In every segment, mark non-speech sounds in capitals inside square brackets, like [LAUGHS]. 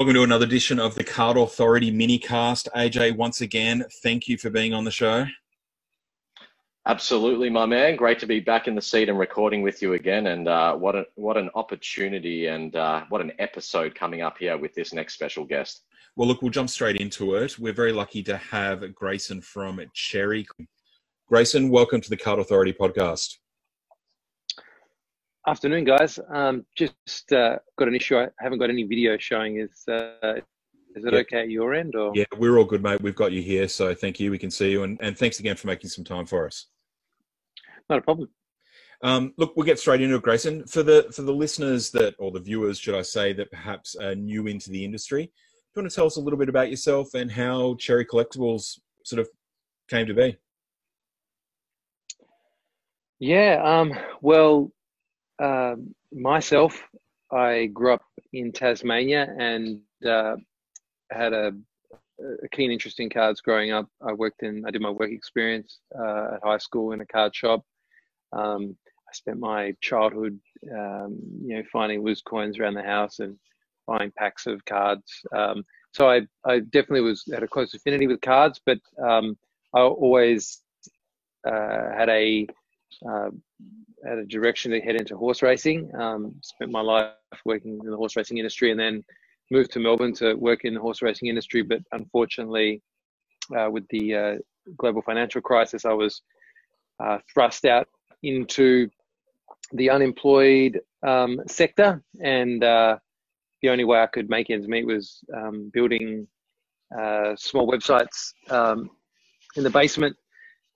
Welcome to another edition of the Card Authority minicast. AJ, once again, thank you for being on the show. Absolutely, my man. Great to be back in the seat and recording with you again. And uh, what a, what an opportunity and uh, what an episode coming up here with this next special guest. Well, look, we'll jump straight into it. We're very lucky to have Grayson from Cherry. Grayson, welcome to the Card Authority podcast. Afternoon, guys. Um, just uh, got an issue. I haven't got any video showing. Is uh, is it okay at your end? Or yeah, we're all good, mate. We've got you here, so thank you. We can see you, and, and thanks again for making some time for us. Not a problem. Um, look, we'll get straight into it, Grayson. For the for the listeners that, or the viewers, should I say, that perhaps are new into the industry, do you want to tell us a little bit about yourself and how Cherry Collectibles sort of came to be? Yeah. Um, well, uh, myself, I grew up in Tasmania and uh, had a, a, keen interest in cards growing up. I worked in, I did my work experience uh, at high school in a card shop. Um, I spent my childhood, um, you know, finding loose coins around the house and buying packs of cards. Um, so I, I definitely was had a close affinity with cards, but um, I always uh, had a uh, had a direction to head into horse racing. Um, spent my life working in the horse racing industry, and then moved to Melbourne to work in the horse racing industry. But unfortunately, uh, with the uh, global financial crisis, I was uh, thrust out into the unemployed um, sector, and uh, the only way I could make ends meet was um, building uh, small websites um, in the basement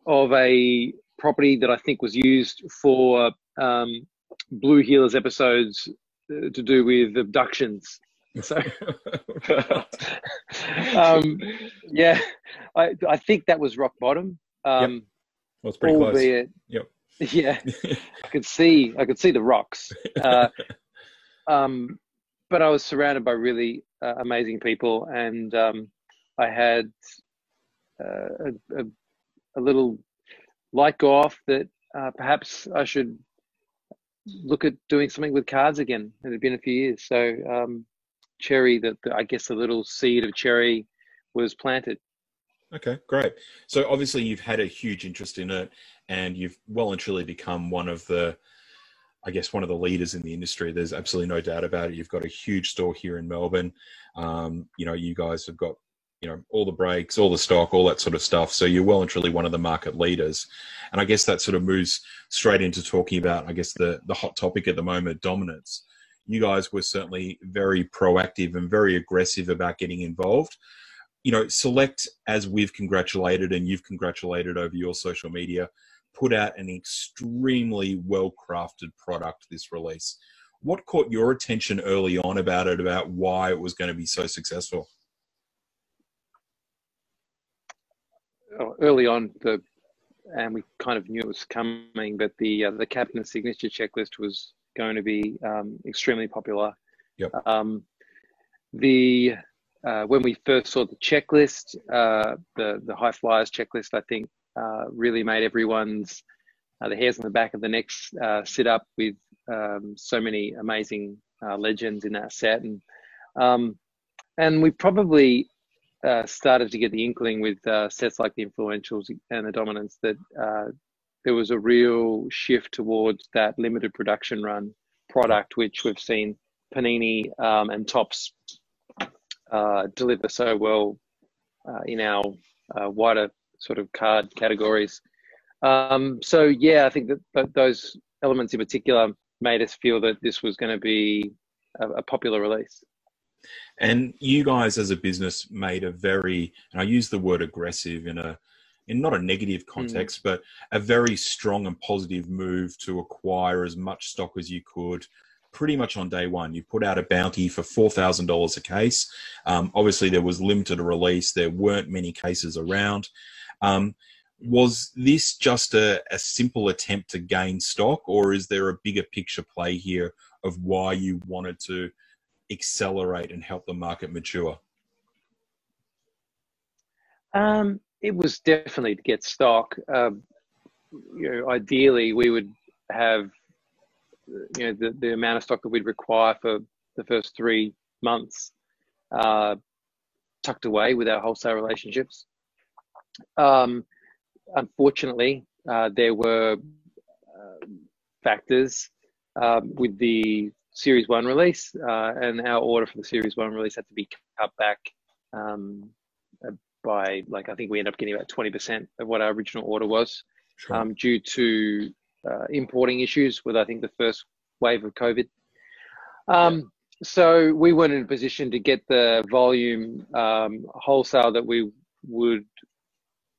of a property that I think was used for um, Blue Heelers episodes uh, to do with abductions. So, [LAUGHS] um, yeah, I I think that was rock bottom. Um, yep. Well, it's pretty albeit, close. Yep. [LAUGHS] Yeah, [LAUGHS] I could see I could see the rocks. Uh, um, but I was surrounded by really uh, amazing people, and um, I had uh, a, a, a little light go off that uh, perhaps I should look at doing something with cards again. It had been a few years, so um, cherry, that I guess the little seed of cherry was planted. Okay, great. So obviously you've had a huge interest in it, and you've well and truly become one of the, I guess, one of the leaders in the industry. There's absolutely no doubt about it. You've got a huge store here in Melbourne. Um, you know, you guys have got you know all the breaks all the stock all that sort of stuff. So you're well and truly one of the market leaders. And i guess that sort of moves straight into talking about i guess the the hot topic at the moment dominance. You guys were certainly very proactive and very aggressive about getting involved. You know select as we've congratulated and you've congratulated over your social media put out an extremely well crafted product this release. What caught your attention early on about it about why it was going to be so successful early on the and we kind of knew it was coming, but the uh, the captain's signature checklist was going to be um, extremely popular. Yep. Um, the uh, when we first saw the checklist, uh, the the high flyers checklist, I think uh, really made everyone's uh, the hairs on the back of the neck uh, sit up with um, so many amazing legends in that set, and um, and we probably uh, started to get the inkling with uh, sets like the influentials and the dominance that uh, there was a real shift towards that limited production run product, which we've seen Panini um, and Topps uh, deliver so well uh, in our wider sort of card categories. Um, so yeah, I think that, those elements in particular made us feel that this was going to be a, a popular release. And you guys, as a business, made a very, and I use the word aggressive in a, in not a negative hmm. context, mm. but a very strong and positive move to acquire as much stock as you could pretty much on day one. You put out a bounty for $4,000 a case. Um, obviously, there was limited release, there weren't many cases around. Um, was this just a, a simple attempt to gain stock, or is there a bigger picture play here of why you wanted to accelerate and help the market mature? Um, it was definitely to get stock. Um, you know, ideally, we would have you know the, the amount of stock that we'd require for the first three months. uh, tucked away with our wholesale relationships. Um, unfortunately, uh, there were uh, factors um, with the Series 1 release, uh, and our order for the Series 1 release had to be cut back um, by, like, I think we ended up getting about 20% of what our original order was sure. um, due to uh, importing issues with, I think, the first wave of COVID. Um, so we weren't in a position to get the volume um, wholesale that we would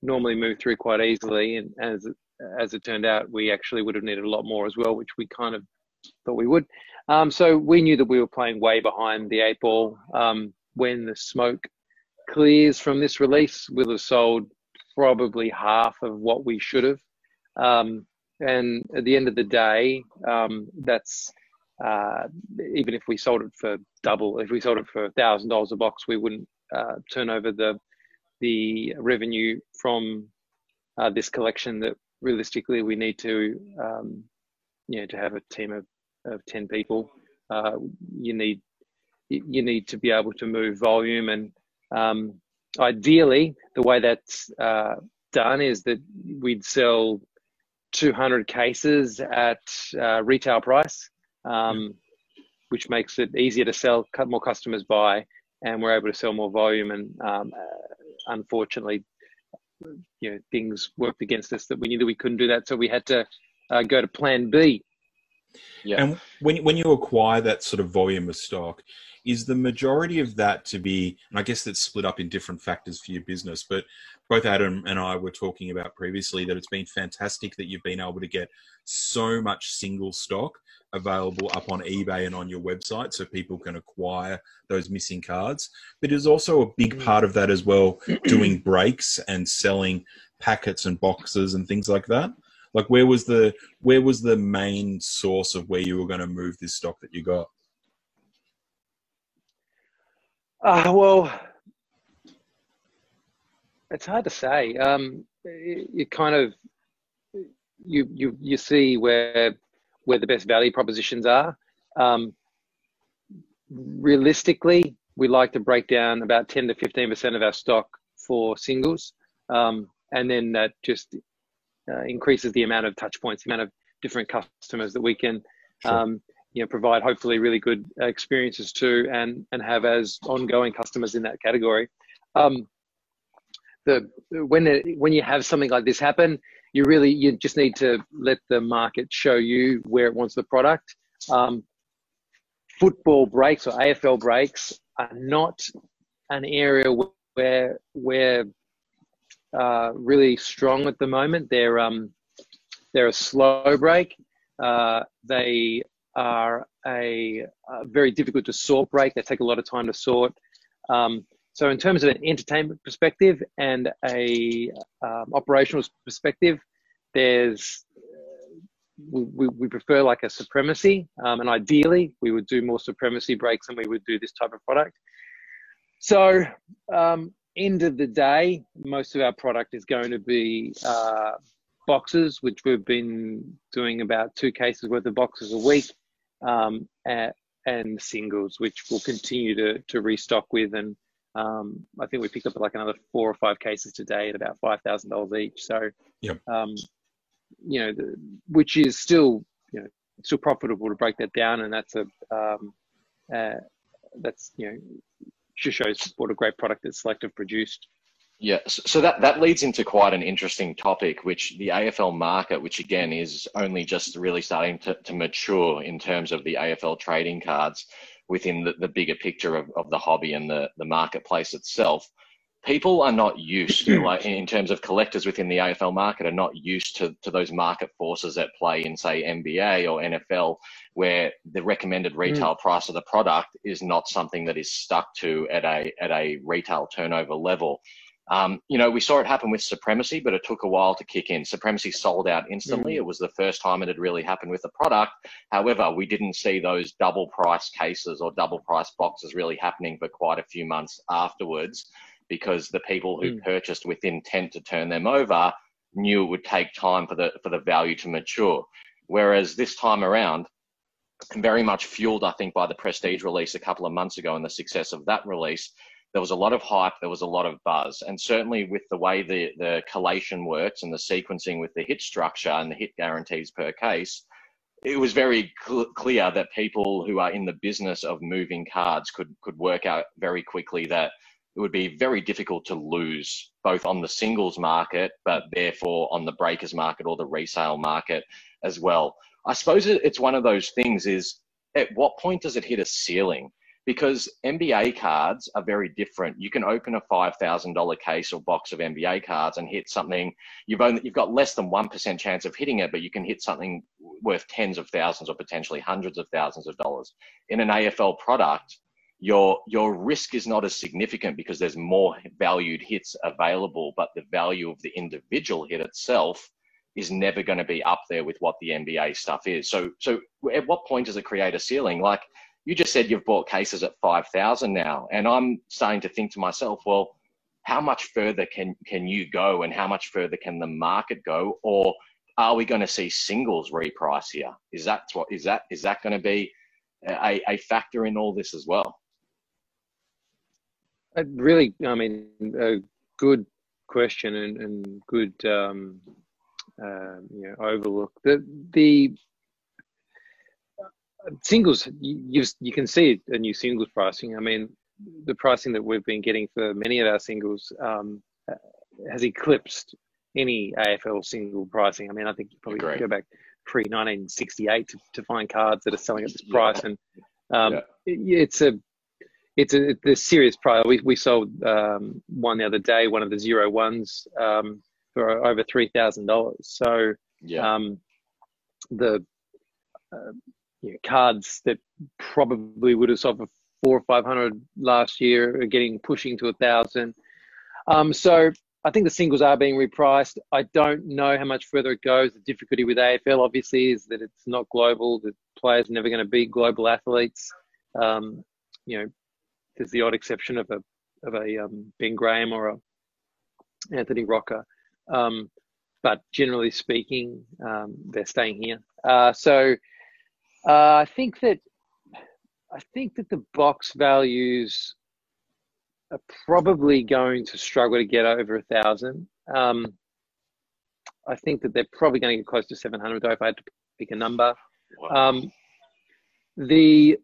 normally move through quite easily. And as as it turned out, we actually would have needed a lot more as well, which we kind of thought we would. Um, so we knew that we were playing way behind the eight ball. Um, when the smoke clears from this release, we'll have sold probably half of what we should have. Um, and at the end of the day, um, that's uh, even if we sold it for double, if we sold it for thousand dollars a box, we wouldn't uh, turn over the the revenue from uh, this collection that realistically we need to um, you know to have a team of, of 10 people uh, you need you need to be able to move volume and um, ideally the way that's uh, done is that we'd sell 200 cases at uh, retail price um, which makes it easier to sell cut more customers buy and we're able to sell more volume and um, unfortunately, you know, things worked against us that we knew that we couldn't do that. So we had to uh, go to plan B. Yeah. And when, when you acquire that sort of volume of stock, is the majority of that to be, and I guess that's split up in different factors for your business, but both Adam and I were talking about previously that it's been fantastic that you've been able to get so much single stock available up on eBay and on your website so people can acquire those missing cards. But there's also a big mm. part of that as well, doing breaks and selling packets and boxes and things like that. Like where was the where was the main source of where you were going to move this stock that you got? Uh, well, it's hard to say. Um, kind of you you you see where where the best value propositions are. Um, realistically, we like to break down about 10 to 15% of our stock for singles. Um, and then that just uh, increases the amount of touch points, the amount of different customers that we can, sure. um, you know, provide hopefully really good experiences to and, and have as ongoing customers in that category. Um, the, when, it, when you have something like this happen, you really you just need to let the market show you where it wants the product. Um, football breaks or AFL breaks are not an area where we're uh, really strong at the moment. They're um, they're a slow break. Uh, they are a, a, very difficult to sort break. They take a lot of time to sort. Um, so in terms of an entertainment perspective and a um, operational perspective, there's we, we, we, prefer like a supremacy, um, and ideally we would do more supremacy breaks than we would do this type of product. So, um, end of the day, most of our product is going to be uh, boxes, which we've been doing about two cases worth of boxes a week, um, at, and singles, which we'll continue to to restock with and um, I think we picked up like another four or five cases today at about five thousand dollars each. So, yep. um, you know, the, which is still you know still profitable to break that down, and that's a um, uh, that's you know just shows what a great product that Selective produced. Yeah, so that, that leads into quite an interesting topic, which the AFL market, which again is only just really starting to, to mature in terms of the AFL trading cards within the, the bigger picture of, of the hobby and the, the marketplace itself. People are not used to, [CLEARS THROAT] like in terms of collectors within the AFL market, are not used to, to those market forces at play in, say, NBA or NFL, where the recommended retail mm. price of the product is not something that is stuck to at a at a retail turnover level. Um, you know, we saw it happen with Supremacy, but it took a while to kick in. Supremacy sold out instantly. Mm. It was the first time it had really happened with the product. However, we didn't see those double price cases or double price boxes really happening for quite a few months afterwards because the people who mm. purchased with intent to turn them over knew it would take time for the for the value to mature. Whereas this time around, very much fueled, I think, by the Prestige release a couple of months ago and the success of that release. There was a lot of hype, there was a lot of buzz, and certainly with the way the, the collation works and the sequencing with the hit structure and the hit guarantees per case, it was very cl- clear that people who are in the business of moving cards could could work out very quickly that it would be very difficult to lose both on the singles market, but therefore on the breakers market or the resale market as well. I suppose it's one of those things is at what point does it hit a ceiling? Because NBA cards are very different. You can open a five thousand dollar case or box of NBA cards and hit something. You've only you've got less than one percent chance of hitting it, but you can hit something worth tens of thousands or potentially hundreds of thousands of dollars. In an AFL product, your your risk is not as significant because there's more valued hits available, but the value of the individual hit itself is never going to be up there with what the NBA stuff is. So so at what point does it create a ceiling? Like you just said, you've bought cases at five thousand now, and I'm starting to think to myself, well, how much further can can you go, and how much further can the market go, or are we going to see singles reprice here? Is that what is that is that going to be a, a factor in all this as well? A really, I mean, a good question and, and good um, uh, you know, overlook. The the singles you you can see a new singles pricing. I mean, the pricing that we've been getting for many of our singles um, has eclipsed any AFL single pricing. I mean, I think you probably Great. go back pre 1968 to, to find cards that are selling at this price, yeah. and um, yeah. it's a it's a, it's a serious price. We, we sold um, one the other day, one of the zero ones um, for over three thousand dollars. So yeah. um, the uh, you know, cards that probably would have sold for four or five hundred last year are getting pushing to a thousand. Um, so I think the singles are being repriced. I don't know how much further it goes. The difficulty with AFL obviously is that it's not global. The players are never going to be global athletes. Um, you know, there's the odd exception of a of a um, Ben Graham or a Anthony Rocca, um, but generally speaking, um, they're staying here. Uh, so uh, I think that I think that the box values are probably going to struggle to get over a thousand. Um, I think that they're probably going to get close to 700 though if I had to pick a number. Wow. Um, the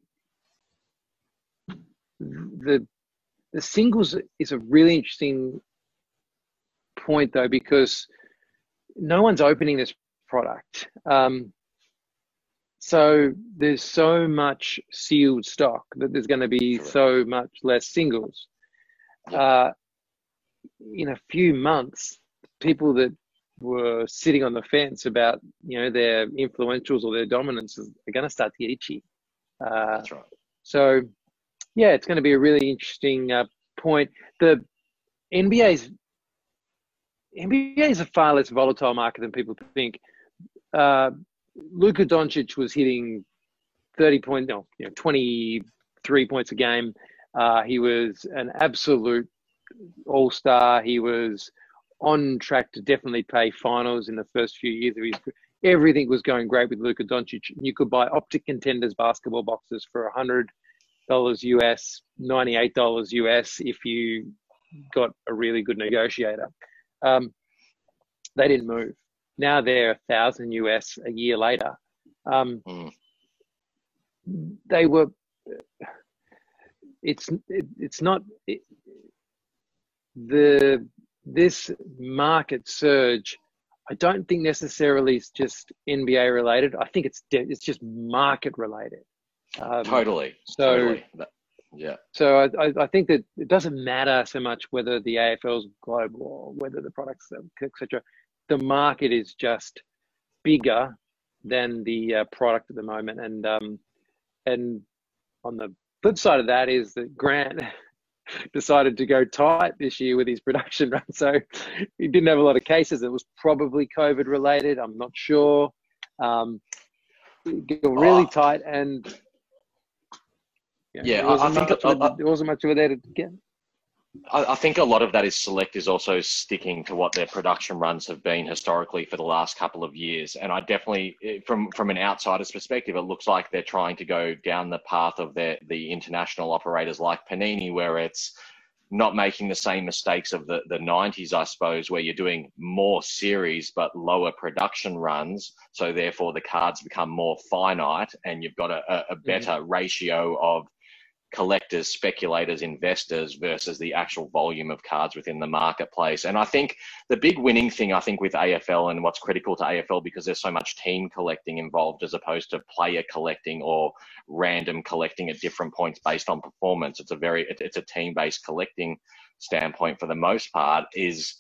the the singles is a really interesting point though because no one's opening this product. Um, so there's so much sealed stock that there's going to be so much less singles. Uh, in a few months, people that were sitting on the fence about you know their influentials or their dominance are going to start to get itchy. Uh, That's right. So yeah, it's going to be a really interesting uh, point. The NBA's NBA is a far less volatile market than people think. Uh, Luka Doncic was hitting 30 point, no, you know, 23 points a game. Uh, he was an absolute all star. He was on track to definitely play finals in the first few years of his. Everything was going great with Luka Doncic. You could buy Optic Contenders basketball boxes for a hundred dollars US, ninety eight dollars US if you got a really good negotiator. Um, they didn't move. Now they're a thousand US a year later. Um, mm. They were. It's it, it's not it, the this market surge. I don't think necessarily is just NBA related. I think it's it's just market related. Um, totally. So totally. yeah. So I, I think that it doesn't matter so much whether the AFL is global or whether the products etc. The market is just bigger than the uh, product at the moment, and um, and on the flip side of that is that Grant [LAUGHS] decided to go tight this year with his production run, [LAUGHS] so he didn't have a lot of cases. It was probably COVID related. I'm not sure. Um, really oh. tight and yeah, yeah I, I think much, there wasn't much over there to get. I, I think a lot of that is select is also sticking to what their production runs have been historically for the last couple of years. And I definitely, from from an outsider's perspective, it looks like they're trying to go down the path of their the international operators like Panini, where it's not making the same mistakes of the, the 90s, I suppose, where you're doing more series but lower production runs. So therefore the cards become more finite and you've got a, a mm-hmm. better mm-hmm. ratio of collectors, speculators, investors versus the actual volume of cards within the marketplace. And I think the big winning thing, I think, with AFL and what's critical to AFL because there's so much team collecting involved as opposed to player collecting or random collecting at different points based on performance. It's a very, it's a team based collecting standpoint for the most part is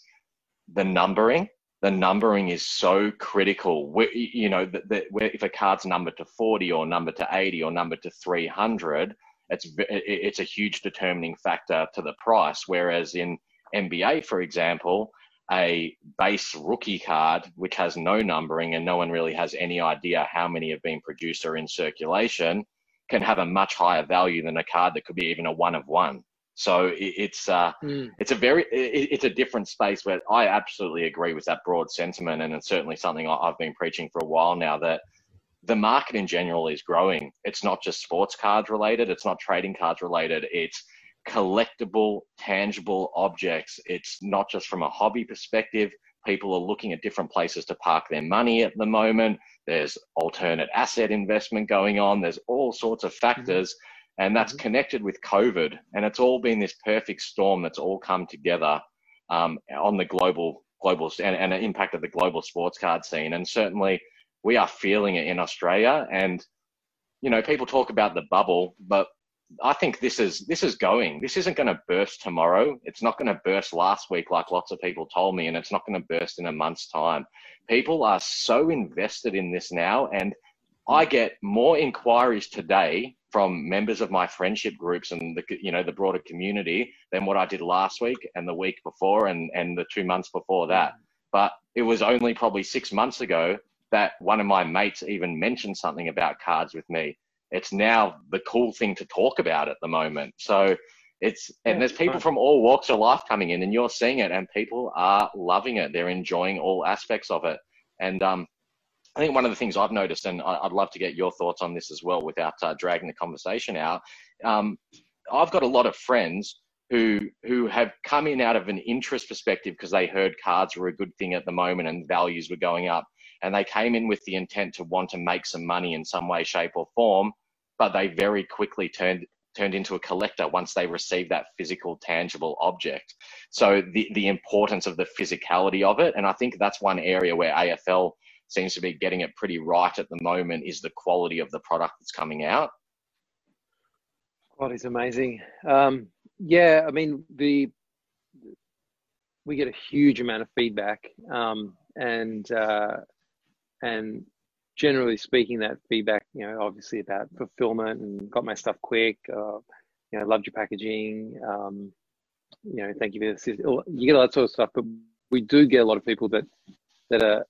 the numbering the numbering is so critical. We, you know, that if a card's numbered to 40 or numbered to 80 or numbered to 300, it's it's a huge determining factor to the price. Whereas in NBA, for example, a base rookie card which has no numbering and no one really has any idea how many have been produced or in circulation can have a much higher value than a card that could be even a one of one. So it's uh, mm. it's a very it's a different space where I absolutely agree with that broad sentiment, and it's certainly something I've been preaching for a while now that the market in general is growing. It's not just sports cards related, it's not trading cards related, it's collectible, tangible objects. It's not just from a hobby perspective. People are looking at different places to park their money at the moment. There's alternate asset investment going on. There's all sorts of factors. Mm-hmm. And that's mm-hmm. connected with COVID. And it's all been this perfect storm that's all come together um, on the global, global and, and impacted the global sports card scene. And certainly, we are feeling it in Australia. And, you know, people talk about the bubble, but I think this is this is going. This isn't going to burst tomorrow. It's not going to burst last week like lots of people told me, and it's not going to burst in a month's time. People are so invested in this now, and I get more inquiries today from members of my friendship groups and the you know the broader community than what I did last week and the week before and and the two months before that. Mm. But it was only probably six months ago that one of my mates even mentioned something about cards with me. It's now the cool thing to talk about at the moment. So it's and there's people from all walks of life coming in, and you're seeing it, and people are loving it. They're enjoying all aspects of it. And um, I think one of the things I've noticed, and I'd love to get your thoughts on this as well, without uh, dragging the conversation out. Um, I've got a lot of friends who who have come in out of an interest perspective because they heard cards were a good thing at the moment and values were going up and they came in with the intent to want to make some money in some way, shape, or form, but they very quickly turned turned into a collector once they received that physical, tangible object. So the the importance of the physicality of it, and I think that's one area where AFL seems to be getting it pretty right at the moment is the quality of the product that's coming out. Quality's amazing. Um, yeah, I mean the we get a huge amount of feedback, um, and uh, and generally speaking, that feedback, you know, obviously about fulfillment and got my stuff quick, uh, you know, loved your packaging, um, you know, thank you for this. You get all that sort of stuff, but we do get a lot of people that that are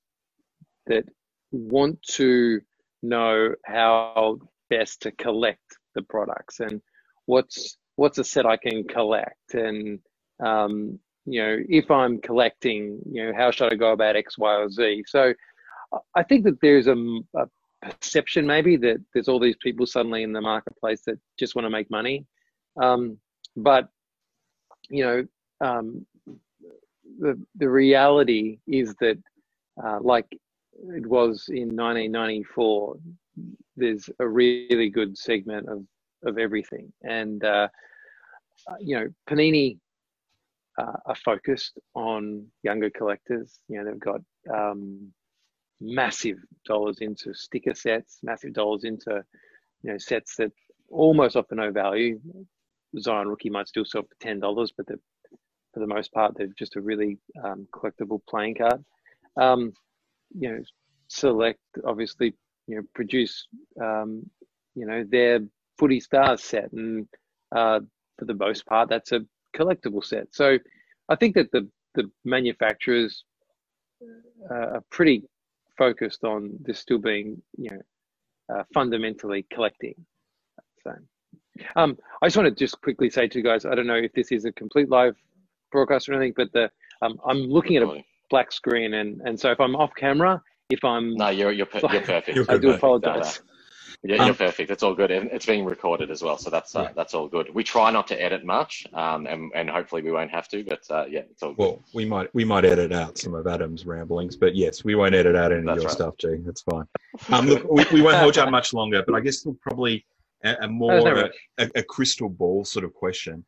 that want to know how best to collect the products and what's what's a set I can collect and um, you know if I'm collecting, you know, how should I go about X, Y, or Z? So I think that there's a, a, perception maybe that there's all these people suddenly in the marketplace that just want to make money. Um, but, you know, um, the, the reality is that, uh, like it was in 1994, there's a really good segment of, of everything. And, uh, you know, Panini uh, are focused on younger collectors. You know, they've got um, massive dollars into sticker sets, massive dollars into you know sets that almost offer no value. Zion rookie might still sell for ten dollars, but for the most part, they're just a really um, collectible playing card. Um, you know, select obviously you know produce um, you know their footy stars set, and uh, for the most part, that's a collectible set. So I think that the the manufacturers uh, are pretty focused on this still being, you know, uh, fundamentally collecting. So. Um, I just want to just quickly say to you guys, I don't know if this is a complete live broadcast or anything, but the um, I'm looking at a black screen, and and so if I'm off camera, if I'm no, you're you're, per- you're perfect. I do apologize. Yeah, you're um, perfect. It's all good. It's being recorded as well, so that's uh, that's all good. We try not to edit much, um, and and hopefully we won't have to. But uh, yeah, it's all good. Well, we might we might edit out some of Adam's ramblings, but yes, we won't edit out any that's of your right. stuff, G. That's fine. Um, look, we, we won't hold you up much longer, but I guess we'll probably a, a more no a, a crystal ball sort of question.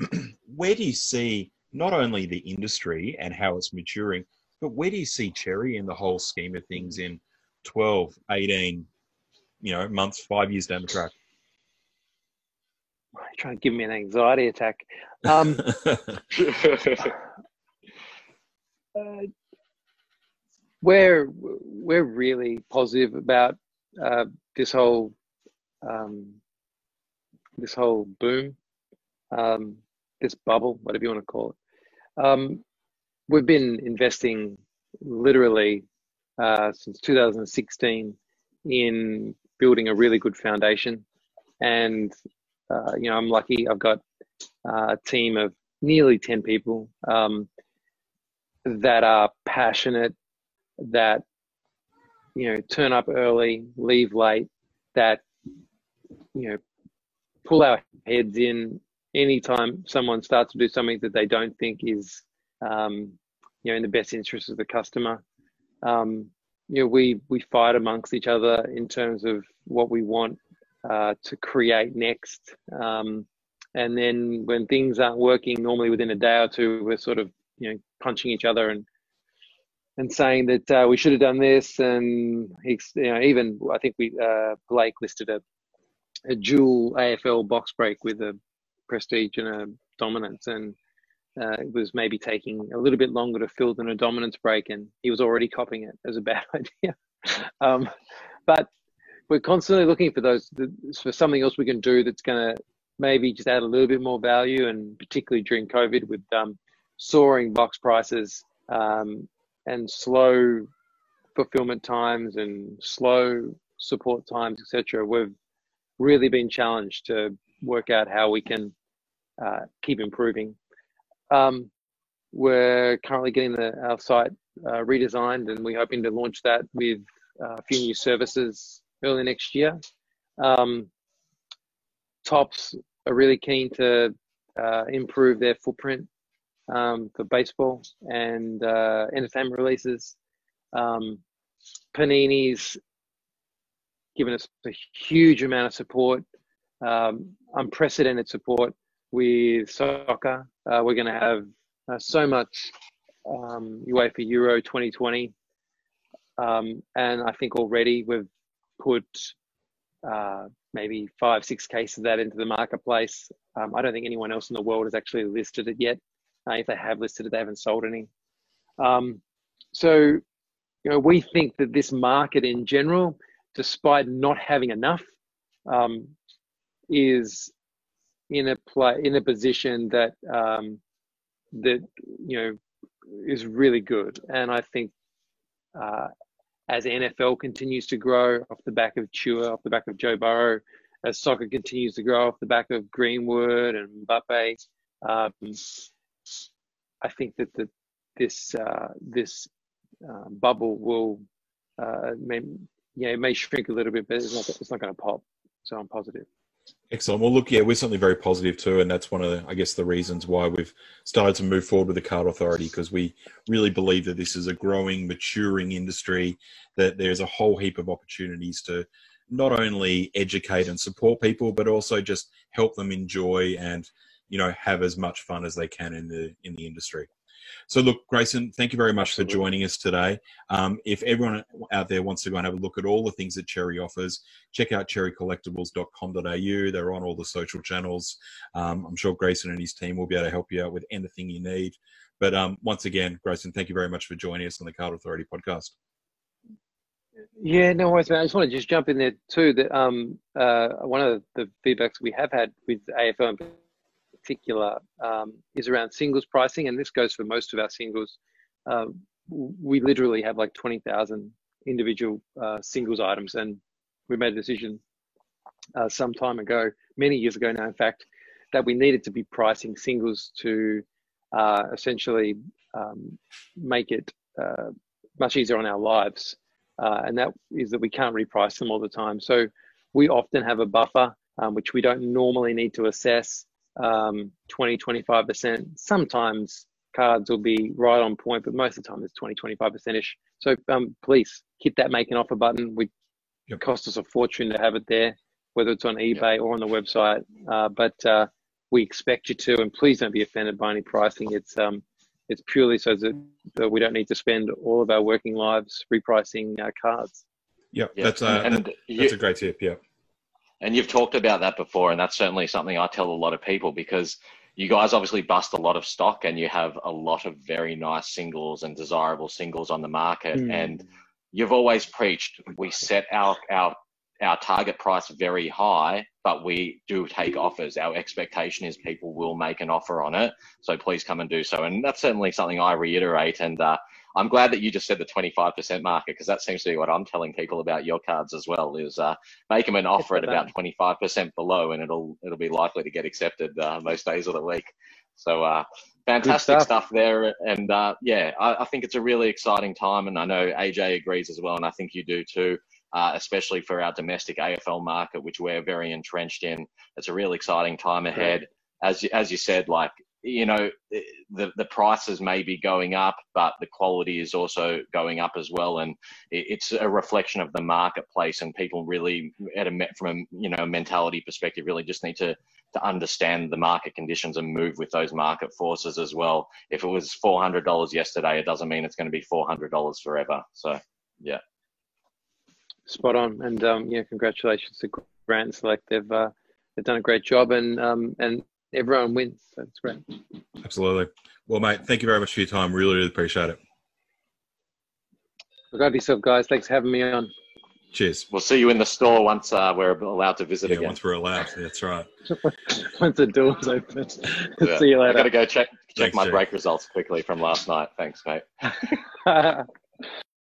[CLEARS THROAT] Where do you see not only the industry and how it's maturing, but where do you see Cherry in the whole scheme of things in 12, 18, you know, months, five years down the track? You're trying to give me an anxiety attack. Um, [LAUGHS] uh, we're we're really positive about uh, this whole um, this whole boom, um, this bubble, whatever you want to call it. Um, we've been investing literally uh, since 2016 in building a really good foundation, and uh, you know I'm lucky. I've got a team of nearly 10 people um, that are passionate, that you know turn up early, leave late, that you know, pull our heads in anytime someone starts to do something that they don't think is, um, you know, in the best interest of the customer. Um, you know, we we fight amongst each other in terms of what we want uh, to create next. Um, and then when things aren't working, normally within a day or two, we're sort of you know punching each other and and saying that uh, we should have done this. And you know, even I think we uh, Blake listed a a dual AFL box break with a prestige and a dominance, and uh, it was maybe taking a little bit longer to fill than a dominance break, and he was already copying it as a bad [LAUGHS] idea. um, but we're constantly looking for those for something else we can do that's going to maybe just add a little bit more value, and particularly during COVID with um, soaring box prices um, and slow fulfillment times and slow support times, etc. We've really been challenged to work out how we can uh, keep improving. Um, we're currently getting the, our site uh, redesigned and we're hoping to launch that with uh, a few new services early next year. Um, Topps are really keen to uh, improve their footprint um, for baseball and uh, entertainment releases. Um, Panini's given us a huge amount of support, um, unprecedented support with soccer. Uh, we're going to have uh, so much um, UEFA Euro 2020. Um, and I think already we've put uh, maybe five, six cases of that into the marketplace. Um, I don't think anyone else in the world has actually listed it yet. Uh, if they have listed it, they haven't sold any. Um, so, you know, we think that this market in general despite not having enough, um, is in a play in a position that um, that you know is really good. And I think uh, as NFL continues to grow off the back of Tua, off the back of Joe Burrow, as soccer continues to grow off the back of Greenwood and Mbappe, um, I think that the, this uh, this uh, bubble will uh, yeah, it may shrink a little bit, but it's not it's not going to pop. So I'm positive. Excellent. Well, look, yeah, we're certainly very positive too, and that's one of the, I guess, the reasons why we've started to move forward with the card authority because we really believe that this is a growing, maturing industry. That there's a whole heap of opportunities to not only educate and support people, but also just help them enjoy and you know have as much fun as they can in the in the industry. So, look, Grayson, thank you very much for joining us today. Um, if everyone out there wants to go and have a look at all the things that Cherry offers, check out cherrycollectibles.com.au. They're on all the social channels. Um, I'm sure Grayson and his team will be able to help you out with anything you need. But um, once again, Grayson, thank you very much for joining us on the Card Authority podcast. Yeah, no worries, man. I just want to just jump in there too. That um, uh, one of the feedbacks we have had with AFL particular um, is around singles pricing, and this goes for most of our singles. Uh, we literally have like 20,000 individual uh, singles items, and we made a decision uh, some time ago, many years ago now, in fact, that we needed to be pricing singles to uh, essentially um, make it uh, much easier on our lives. Uh, and that is that we can't reprice them all the time. So we often have a buffer, um, which we don't normally need to assess um, 20, 25%. Sometimes cards will be right on point, but most of the time it's 20, 25% ish. So um, please hit that make an offer button. We, yep. It costs us a fortune to have it there, whether it's on eBay yep. or on the website. Uh, but uh, we expect you to, and please don't be offended by any pricing. It's um, it's purely so that, that we don't need to spend all of our working lives repricing our cards. Yep, yeah. that's a, and, that's a great tip. Yeah. And you've talked about that before, and that's certainly something I tell a lot of people because you guys obviously bust a lot of stock and you have a lot of very nice singles and desirable singles on the market. Mm. And you've always preached we set our, our our target price very high, but we do take offers. Our expectation is people will make an offer on it. So please come and do so. And that's certainly something I reiterate. And uh, I'm glad that you just said the 25% market because that seems to be what I'm telling people about your cards as well is uh, make them an offer at about 25% below and it'll, it'll be likely to get accepted uh, most days of the week. So uh, fantastic stuff. stuff. there. And uh, yeah, I, I think it's a really exciting time. And I know AJ agrees as well. And I think you do too uh, especially for our domestic AFL market, which we're very entrenched in. It's a real exciting time ahead. As as you said, like you know, the the prices may be going up, but the quality is also going up as well, and it's a reflection of the marketplace. And people really, at a from a you know mentality perspective, really just need to to understand the market conditions and move with those market forces as well. If it was four hundred dollars yesterday, it doesn't mean it's going to be four hundred dollars forever. So, yeah. Spot on, and um, yeah, congratulations to Grant Select. They've uh, they've done a great job, and um, and everyone wins. So it's great. Absolutely. Well, mate, thank you very much for your time. Really, really appreciate it. Look after yourself, guys. Thanks for having me on. Cheers. We'll see you in the store once uh, we're allowed to visit yeah, again. once we're allowed. That's right. [LAUGHS] once the door's open. Yeah. see you later. I got to go check check Thanks, my Jay. break results quickly from last night. Thanks, mate. [LAUGHS]